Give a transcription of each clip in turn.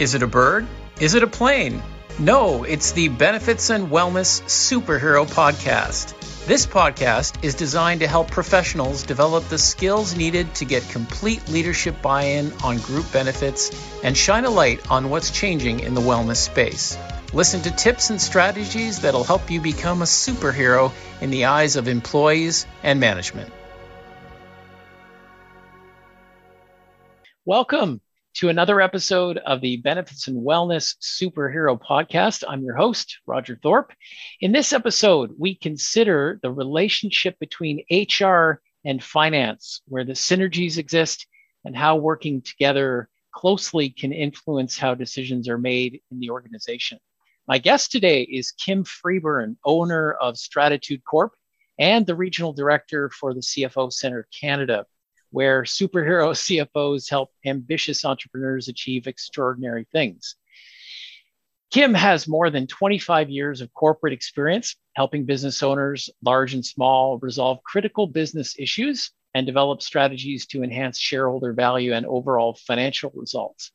Is it a bird? Is it a plane? No, it's the Benefits and Wellness Superhero Podcast. This podcast is designed to help professionals develop the skills needed to get complete leadership buy in on group benefits and shine a light on what's changing in the wellness space. Listen to tips and strategies that'll help you become a superhero in the eyes of employees and management. Welcome to another episode of the Benefits and Wellness Superhero Podcast. I'm your host, Roger Thorpe. In this episode, we consider the relationship between HR and finance, where the synergies exist and how working together closely can influence how decisions are made in the organization. My guest today is Kim Freeburn, owner of Stratitude Corp and the regional director for the CFO Centre Canada where superhero CFOs help ambitious entrepreneurs achieve extraordinary things. Kim has more than 25 years of corporate experience helping business owners, large and small, resolve critical business issues and develop strategies to enhance shareholder value and overall financial results.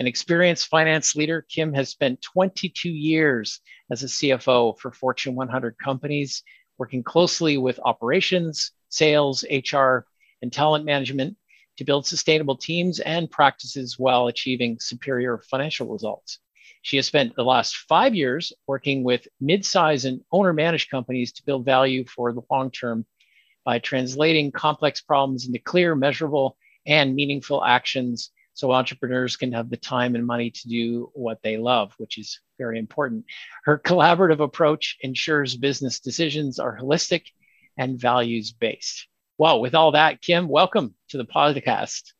An experienced finance leader, Kim has spent 22 years as a CFO for Fortune 100 companies, working closely with operations, sales, HR, and talent management to build sustainable teams and practices while achieving superior financial results. She has spent the last five years working with mid-size and owner-managed companies to build value for the long term by translating complex problems into clear, measurable, and meaningful actions so entrepreneurs can have the time and money to do what they love, which is very important. Her collaborative approach ensures business decisions are holistic and values based. Well, with all that, Kim, welcome to the podcast.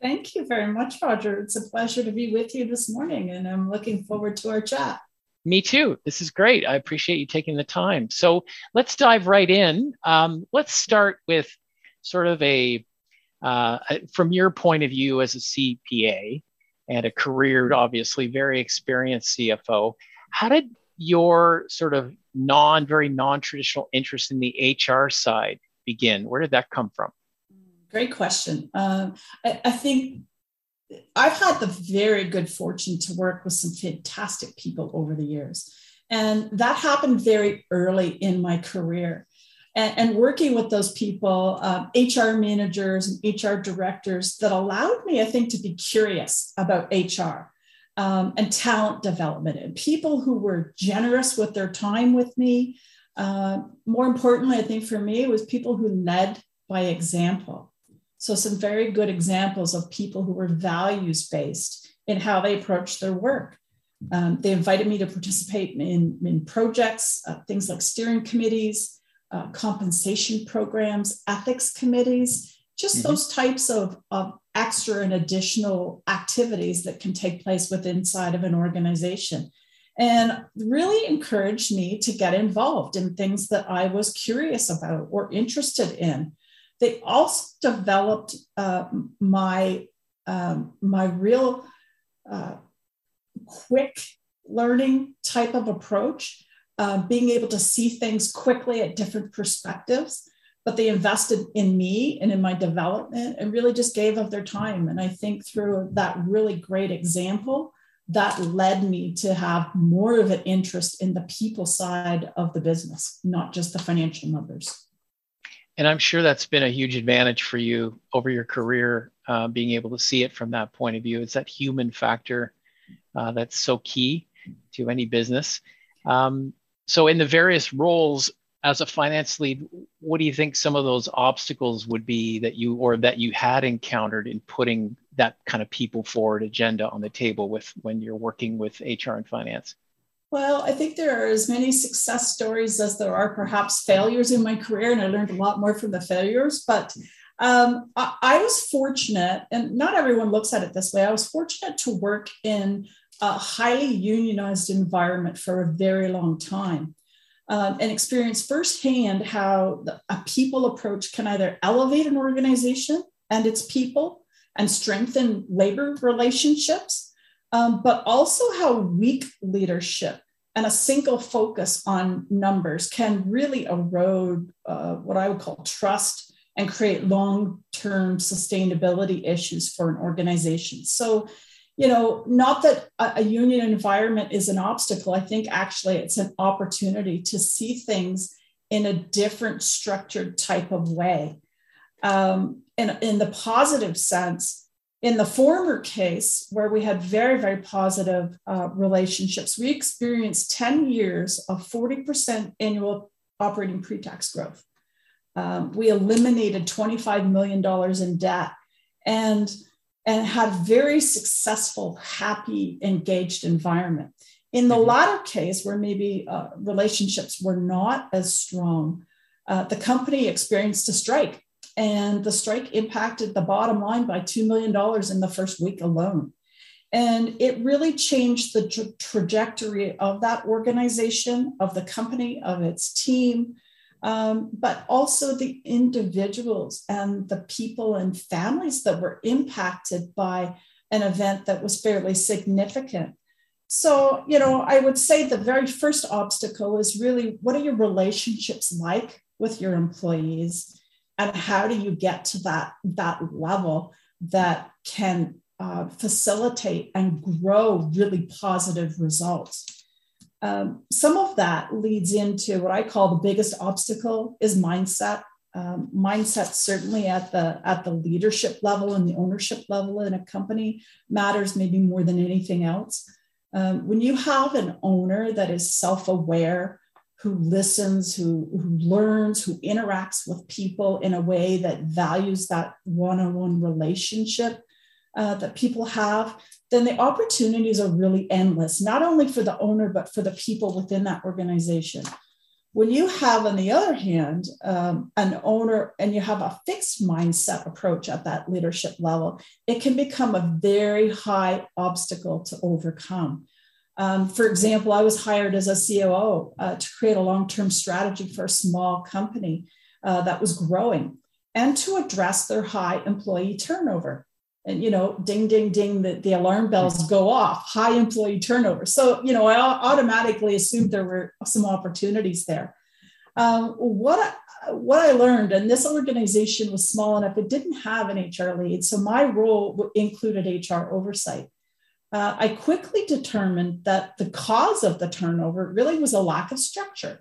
Thank you very much, Roger. It's a pleasure to be with you this morning, and I'm looking forward to our chat. Me too. This is great. I appreciate you taking the time. So let's dive right in. Um, let's start with sort of a, uh, from your point of view as a CPA and a career, obviously very experienced CFO, how did your sort of non, very non traditional interest in the HR side begin? Where did that come from? Great question. Uh, I, I think I've had the very good fortune to work with some fantastic people over the years. And that happened very early in my career. And, and working with those people, um, HR managers and HR directors, that allowed me, I think, to be curious about HR um, and talent development and people who were generous with their time with me, uh, more importantly, I think for me, it was people who led by example. So, some very good examples of people who were values based in how they approached their work. Um, they invited me to participate in, in projects, uh, things like steering committees, uh, compensation programs, ethics committees, just mm-hmm. those types of, of extra and additional activities that can take place within inside of an organization and really encouraged me to get involved in things that I was curious about or interested in. They also developed uh, my um, my real uh, quick learning type of approach, uh, being able to see things quickly at different perspectives. But they invested in me and in my development and really just gave of their time. And I think through that really great example, that led me to have more of an interest in the people side of the business, not just the financial numbers. And I'm sure that's been a huge advantage for you over your career, uh, being able to see it from that point of view. It's that human factor uh, that's so key to any business. Um, so, in the various roles as a finance lead, what do you think some of those obstacles would be that you or that you had encountered in putting that kind of people forward agenda on the table with when you're working with HR and finance? Well, I think there are as many success stories as there are perhaps failures in my career, and I learned a lot more from the failures. But um, I, I, was fortunate, and not everyone looks at it this way. I was fortunate to work in a highly unionized environment for a very long time. Um, and experience firsthand how the, a people approach can either elevate an organization and its people and strengthen labor relationships, um, but also how weak leadership and a single focus on numbers can really erode uh, what I would call trust and create long term sustainability issues for an organization. So, you know, not that a, union environment is an obstacle. I think actually it's an opportunity to see things in a different structured type of way. Um, in, in the positive sense, in the former case, where we had very, very positive uh, relationships, we experienced 10 years of 40% annual operating pre tax growth. Um, we eliminated $25 million in debt and, and had very successful, happy, engaged environment. In the mm-hmm. latter case, where maybe uh, relationships were not as strong, uh, the company experienced a strike, and the strike impacted the bottom line by $2 million in the first week alone. And it really changed the tra- trajectory of that organization, of the company, of its team, um, but also the individuals and the people and families that were impacted by an event that was fairly significant. So, you know, I would say the very first obstacle is really what are your relationships like with your employees? And how do you get to that, that level that can uh, facilitate and grow really positive results? Um, some of that leads into what I call the biggest obstacle is mindset. Um, mindset certainly at the at the leadership level and the ownership level in a company matters maybe more than anything else. Um, when you have an owner that is self-aware, who listens, who, who learns, who interacts with people in a way that values that one-on-one relationship uh, that people have, then the opportunities are really endless, not only for the owner, but for the people within that organization. When you have, on the other hand, um, an owner and you have a fixed mindset approach at that leadership level, it can become a very high obstacle to overcome. Um, for example, I was hired as a COO uh, to create a long term strategy for a small company uh, that was growing and to address their high employee turnover. And you know ding ding ding the, the alarm bells go off high employee turnover. So you know i automatically assumed there were some opportunities there. Um, what what i learned and this organization was small enough it didn't have an hr lead so my role included hr oversight uh, i quickly determined that the cause of the turnover really was a lack of structure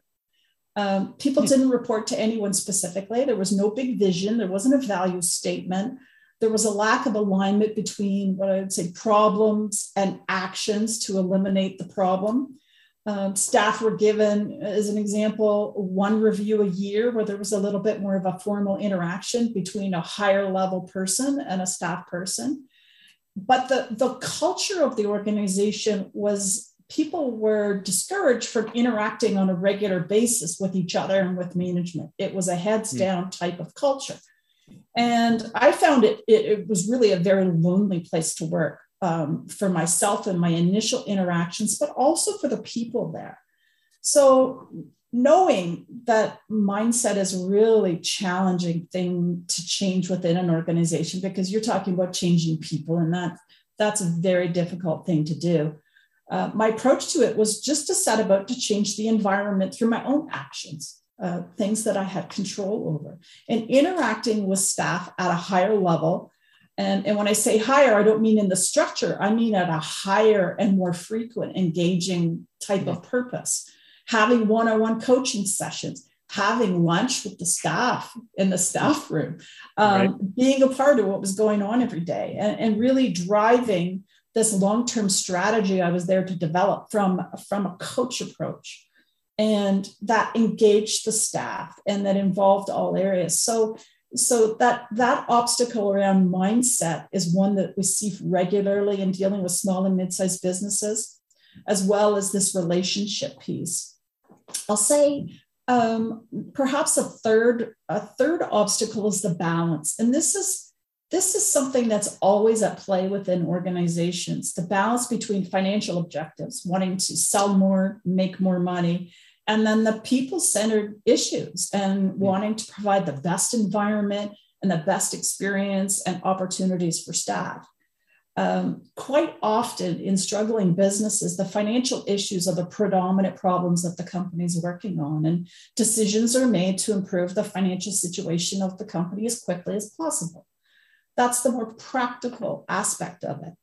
um, people hmm. didn't report to anyone specifically there was no big vision there wasn't a value statement there was a lack of alignment between what I would say problems and actions to eliminate the problem. Um, staff were given, as an example, one review a year where there was a little bit more of a formal interaction between a higher level person and a staff person. But the, the culture of the organization was people were discouraged from interacting on a regular basis with each other and with management. It was a heads hmm. down type of culture. And I found it, it, it was really a very lonely place to work um, for myself and my initial interactions, but also for the people there. So knowing that mindset is a really challenging thing to change within an organization because you're talking about changing people and that that's a very difficult thing to do uh, my approach to it was just to set about to change the environment through my own actions uh, things that I had control over, and interacting with staff at a higher level. And, and when I say higher, I don't mean in the structure, I mean at a higher and more frequent engaging type mm-hmm. of purpose. Having one on one coaching sessions, having lunch with the staff in the staff room, um, right. being a part of what was going on every day, and, and really driving this long term strategy I was there to develop from, from a coach approach. And that engaged the staff and that involved all areas. So so that that obstacle around mindset is one that we see regularly in dealing with small and mid-sized businesses as well as this relationship piece i'll say um, perhaps a third a third obstacle is the balance and this is this is something that's always at play within organizations the balance between financial objectives wanting to sell more make more money and then the people centered issues and hmm. wanting to provide the best environment and the best experience and opportunities for staff. Um, quite often in struggling businesses, the financial issues are the predominant problems that the company is working on, and decisions are made to improve the financial situation of the company as quickly as possible. That's the more practical aspect of it.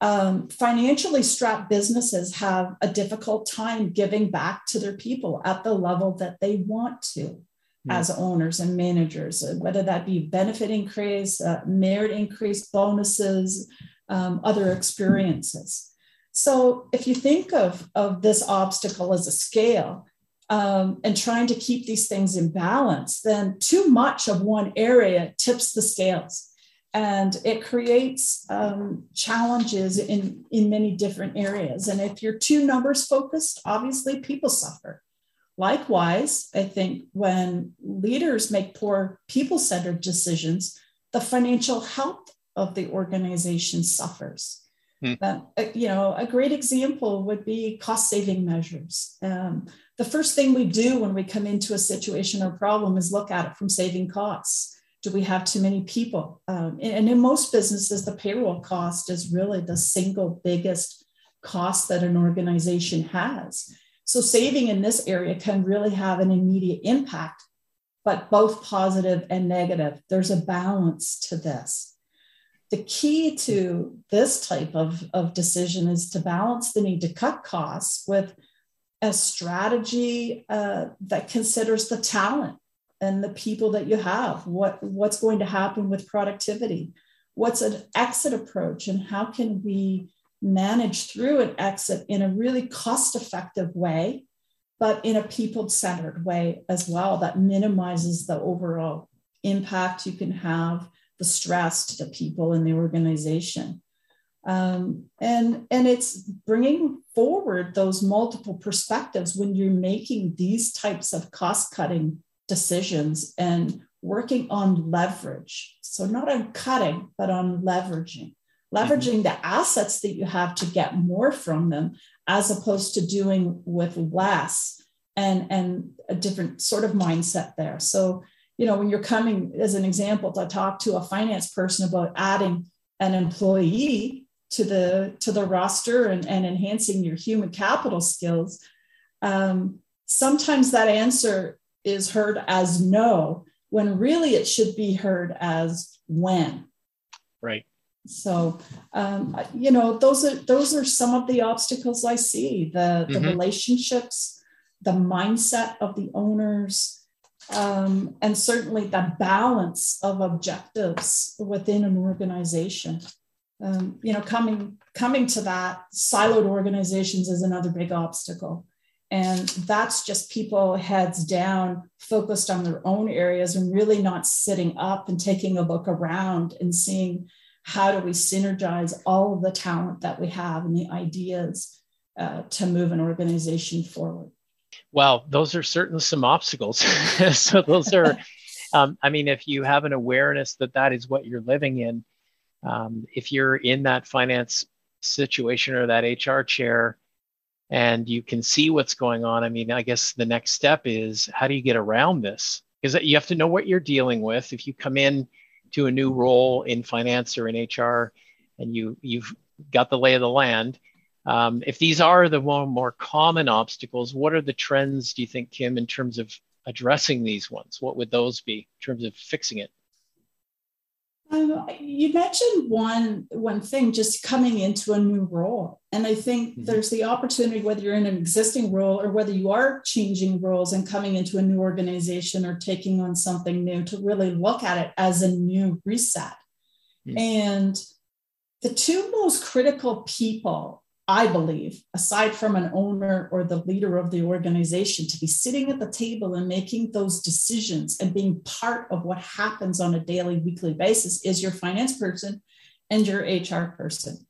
um, financially strapped businesses have a difficult time giving back to their people at the level that they want to mm. as owners and managers, whether that be benefit increase, uh, merit increase, bonuses, um, other experiences. So if you think of, of this obstacle as a scale um, and trying to keep these things in balance, then too much of one area tips the scales and it creates um, challenges in, in many different areas. And if you're too numbers focused, obviously people suffer. Likewise, I think when leaders make poor people centered decisions, the financial health of the organization suffers. Hmm. Uh, you know, a great example would be cost saving measures. Um, the first thing we do when we come into a situation or problem is look at it from saving costs do we have too many people? Um, and in most businesses, the payroll cost is really the single biggest cost that an organization has. So saving in this area can really have an immediate impact, but both positive and negative. There's a balance to this. The key to this type of, of decision is to balance the need to cut costs with a strategy uh, that considers the talent and the people that you have. What what's going to happen with productivity? What's an exit approach and how can we manage through an exit in a really cost effective way but in a people centered way as well that minimizes the overall impact you can have the stress to the people in the organization um, and and it's bringing forward those multiple perspectives when you're making these types of cost cutting decisions and working on leverage. So, not on cutting, but on leveraging, leveraging mm-hmm. the assets that you have to get more from them, as opposed to doing with less and, and a different sort of mindset there. So, you know, when you're coming, as an example, to talk to a finance person about adding an employee to the to the roster and, and enhancing your human capital skills um, sometimes that answer is heard as no when really it should be heard as when right so um, you know those are those are some of the obstacles i see the the mm-hmm. relationships the mindset of the owners um, and certainly the balance of objectives within an organization um, you know coming coming to that siloed organizations is another big obstacle and that's just people heads down, focused on their own areas and really not sitting up and taking a look around and seeing how do we synergize all of the talent that we have and the ideas uh, to move an organization forward. Well, those are certainly some obstacles. so those are, um, I mean, if you have an awareness that that is what you're living in, um, if you're in that finance situation or that HR chair, and you can see what's going on. I mean, I guess the next step is how do you get around this? Because you have to know what you're dealing with. If you come in to a new role in finance or in HR, and you you've got the lay of the land. Um, if these are the more, more common obstacles, what are the trends do you think, Kim, in terms of addressing these ones? What would those be in terms of fixing it? Um, you mentioned one one thing, just coming into a new role, and I think mm-hmm. there's the opportunity whether you're in an existing role or whether you are changing roles and coming into a new organization or taking on something new to really look at it as a new reset. Mm-hmm. And the two most critical people I believe, aside from an owner or the leader of the organization, to be sitting at the table and making those decisions and being part of what happens on a daily, weekly basis is your finance person and your HR person.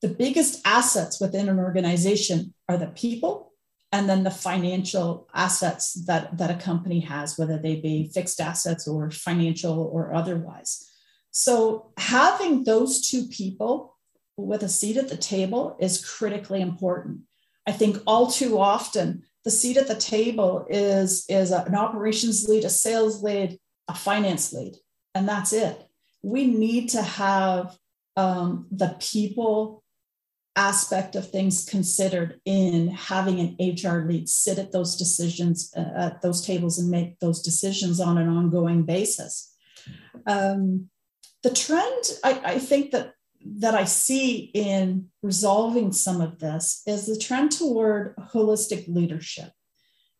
The biggest assets within an organization are the people and then the financial assets that, that a company has, whether they be fixed assets or financial or otherwise. So, having those two people with a seat at the table is critically important. I think all too often the seat at the table is, is an operations lead, a sales lead, a finance lead, and that's it. We need to have um, the people aspect of things considered in having an HR lead sit at those decisions, uh, at those tables, and make those decisions on an ongoing basis. Um, the trend, I, I think that that I see in resolving some of this is the trend toward holistic leadership.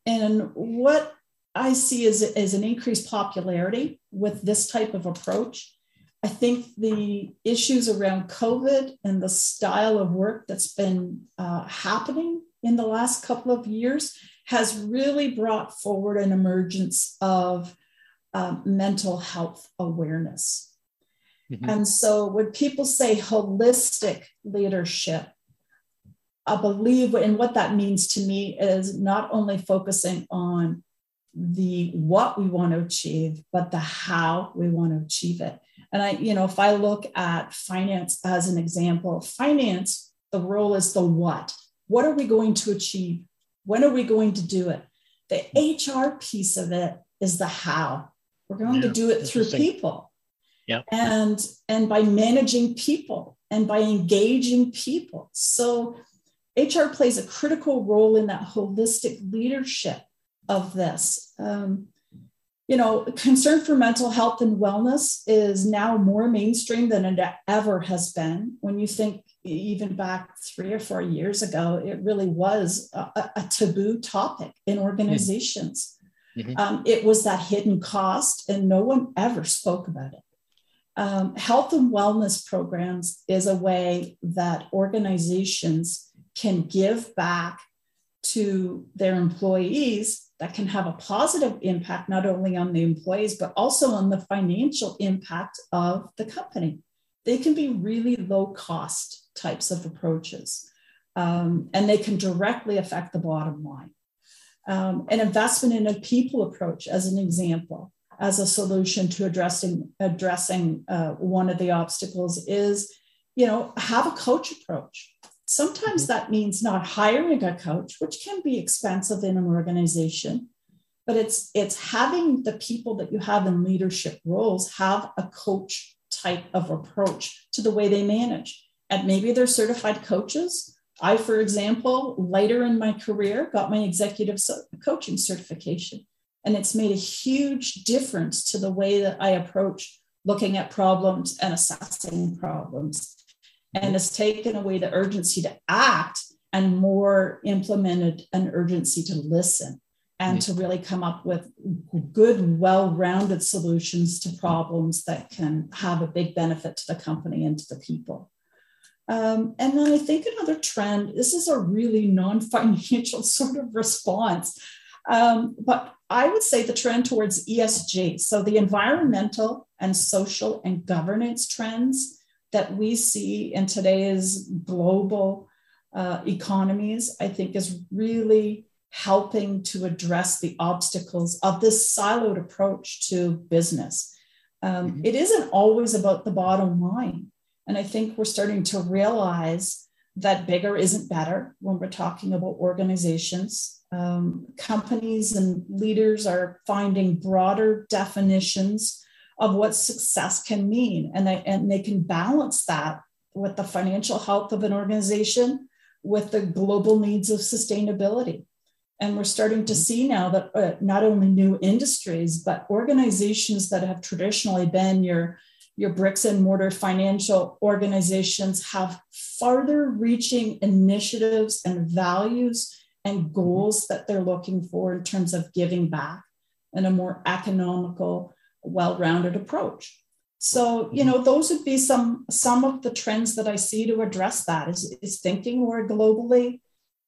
And what I see is, is an increased popularity with this type of approach. I think the issues around COVID and the style of work that's been uh, happening in the last couple of years has really brought forward an emergence of uh, mental health awareness. Mm-hmm. And so when people say holistic leadership, I believe, and what that means to me is not only focusing on the what we want to achieve, but the how we want to achieve it. And I, you know, if I look at finance as an example, finance, the role is the what. What are we going to achieve? When are we going to do it? The HR piece of it is the how. We're going yeah, to do it through people. Yeah. And and by managing people and by engaging people. So HR plays a critical role in that holistic leadership of this. Um, you know, concern for mental health and wellness is now more mainstream than it ever has been. When you think even back three or four years ago, it really was a, a taboo topic in organizations. Mm-hmm. Um, it was that hidden cost, and no one ever spoke about it. Um, health and wellness programs is a way that organizations can give back to their employees that can have a positive impact not only on the employees but also on the financial impact of the company. They can be really low cost types of approaches um, and they can directly affect the bottom line. Um, an investment in a people approach as an example as a solution to addressing addressing uh, one of the obstacles is you know have a coach approach Sometimes mm-hmm. that means not hiring a coach, which can be expensive in an organization, but it's it's having the people that you have in leadership roles have a coach type of approach to the way they manage. And maybe they're certified coaches. I, for example, later in my career, got my executive coaching certification. And it's made a huge difference to the way that I approach looking at problems and assessing problems and has taken away the urgency to act and more implemented an urgency to listen and to really come up with good, well rounded solutions to problems that can have a big benefit to the company and to the people. Um, and then I think another trend this is a really non financial sort of response. Um, but I would say the trend towards ESG, so the environmental and social and governance trends that we see in today's global uh, economies, I think is really helping to address the obstacles of this siloed approach to business. Um, mm-hmm. it isn't always about the bottom line. And I think we're starting to realize that bigger isn't better when we're talking about organizations. Um, companies and leaders are finding broader definitions of what success can mean. And they, and they can balance that with the financial health of an organization, with the global needs of sustainability. And we're starting to see now that uh, not only new industries, but organizations that have traditionally been your, your bricks and mortar financial organizations have farther reaching initiatives and values and goals that they're looking for in terms of giving back and a more economical well-rounded approach. So, you know, those would be some some of the trends that I see to address that is, is thinking more globally,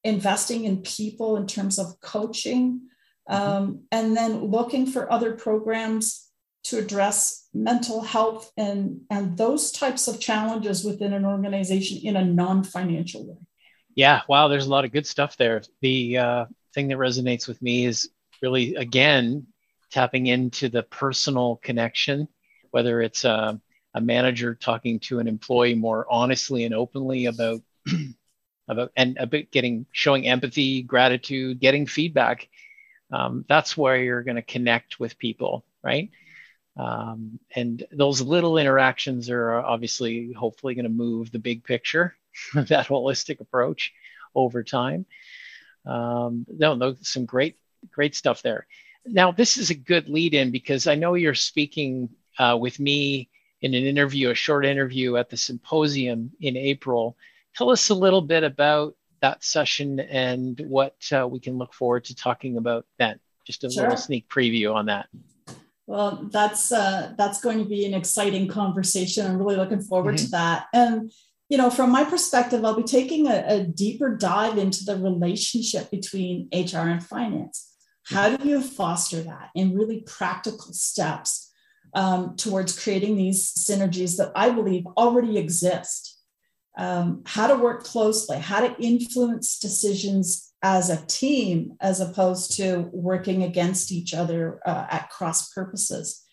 investing in people in terms of coaching, um, and then looking for other programs to address mental health and, and those types of challenges within an organization in a non-financial way. Yeah, wow, there's a lot of good stuff there. The uh, thing that resonates with me is really, again, tapping into the personal connection, whether it's a, a manager talking to an employee more honestly and openly about about and a bit getting showing empathy, gratitude, getting feedback. Um, that's where you're going to connect with people, right? Um, and those little interactions are obviously, hopefully, going to move the big picture, that holistic approach over time. Um, no, no, some great, great stuff there. Now, this is a good lead in because I know you're speaking uh, with me in an interview, a short interview at the symposium in April. Tell us a little bit about that session and what uh, we can look forward to talking about then. Just a sure. little sneak preview on that. Well, that's uh, that's going to be an exciting conversation. I'm really looking forward mm-hmm. to that. And you know, from my perspective, I'll be taking a, a deeper dive into the relationship between HR and finance. How do you foster that in really practical steps um, towards creating these synergies that I believe already exist? Um, how to work closely, how to influence decisions as a team as opposed to working against each other uh, at cross purposes.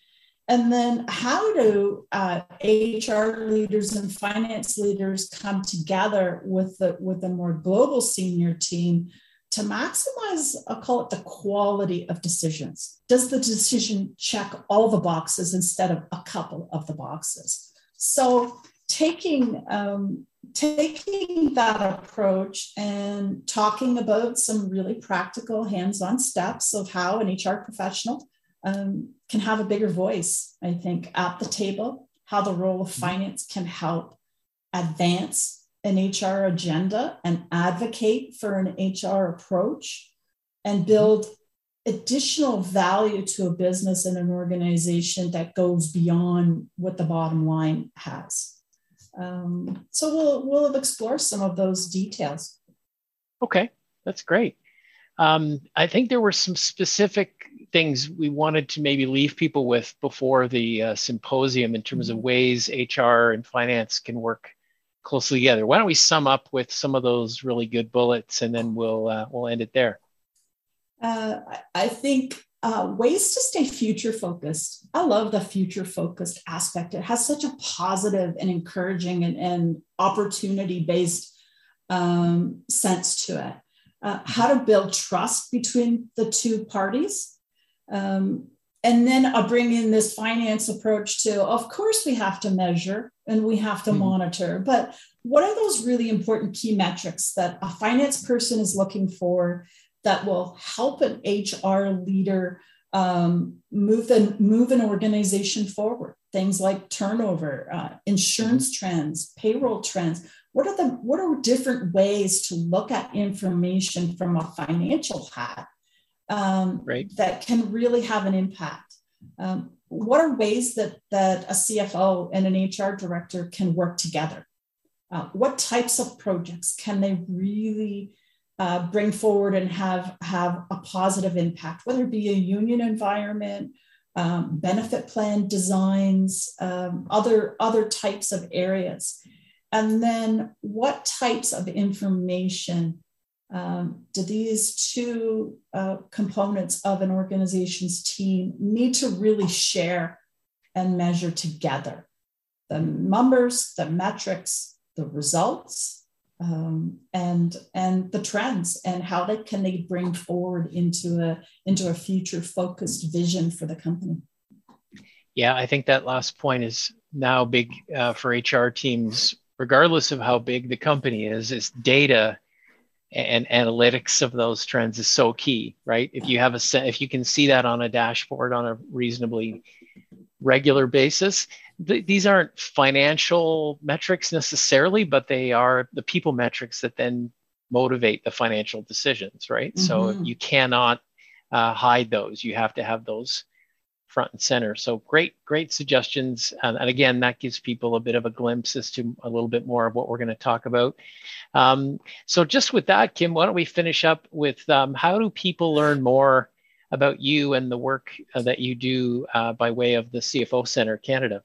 And then how do uh, HR leaders and finance leaders come together with the, with a more global senior team to maximize, I'll call it the quality of decisions? Does the decision check all the boxes instead of a couple of the boxes? So taking um, taking that approach and talking about some really practical hands-on steps of how an HR professional um, can have a bigger voice, I think, at the table, how the role of finance can help advance an HR agenda and advocate for an HR approach and build additional value to a business and an organization that goes beyond what the bottom line has. Um, so we'll we'll explore some of those details. Okay, that's great. Um, I think there were some specific things we wanted to maybe leave people with before the uh, symposium in terms of mm-hmm. ways HR and finance can work closely together. Why don't we sum up with some of those really good bullets, and then we'll uh, we'll end it there. Uh, I think uh, ways to stay future focused. I love the future focused aspect. It has such a positive and encouraging and, and opportunity based um, sense to it. Uh, how to build trust between the two parties. Um, and then I'll bring in this finance approach to, of course, we have to measure and we have to mm-hmm. monitor, but what are those really important key metrics that a finance person is looking for that will help an HR leader um, move the move an organization forward. Things like turnover, uh, insurance mm-hmm. trends, payroll trends. What are the what are different ways to look at information from a financial hat um, right. that can really have an impact? Um, what are ways that that a CFO and an HR director can work together? Uh, what types of projects can they really uh, bring forward and have, have a positive impact, whether it be a union environment, um, benefit plan designs, um, other, other types of areas. And then what types of information um, do these two uh, components of an organization's team need to really share and measure together? The numbers, the metrics, the results, um, and and the trends and how they can they bring forward into a into a future focused vision for the company yeah i think that last point is now big uh, for hr teams regardless of how big the company is is data and analytics of those trends is so key right if you have a if you can see that on a dashboard on a reasonably regular basis th- these aren't financial metrics necessarily, but they are the people metrics that then motivate the financial decisions, right? Mm-hmm. So you cannot uh, hide those. You have to have those front and center. So great, great suggestions. and again, that gives people a bit of a glimpse as to a little bit more of what we're going to talk about. Um, so just with that, Kim, why don't we finish up with um, how do people learn more about you and the work uh, that you do uh, by way of the CFO Centre Canada?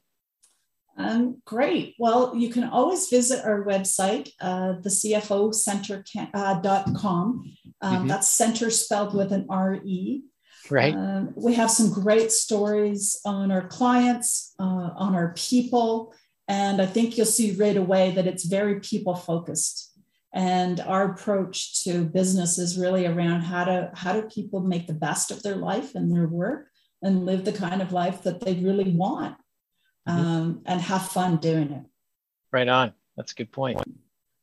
Um, great. Well, you can always visit our website, uh, the CFOcentre.com. Uh, um, mm-hmm. That's center spelled with an R-E. Right. Um, we have some great stories on our clients, uh, on our people. And I think you'll see right away that it's very people focused. And our approach to business is really around how to how do people make the best of their life and their work and live the kind of life that they really want Mm-hmm. um, and have fun doing it. Right on. That's a good point.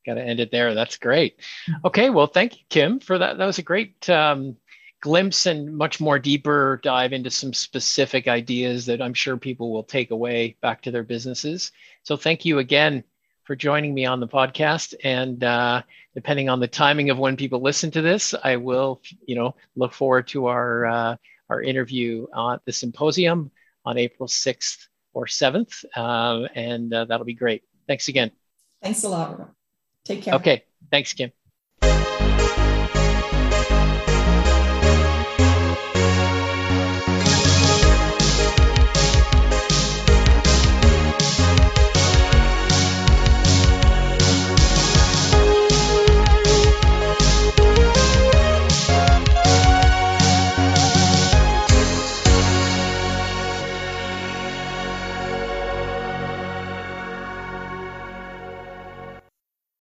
Got to end it there. That's great. Okay. Well, thank you, Kim, for that. That was a great, um, glimpse and much more deeper dive into some specific ideas that I'm sure people will take away back to their businesses. So thank you again for joining me on the podcast. And uh, depending on the timing of when people listen to this, I will, you know, look forward to our uh, our interview at the symposium on April 6th or 7th, uh, and uh, that'll be great. Thanks again. Thanks a lot. Take care. Okay. Thanks, Kim.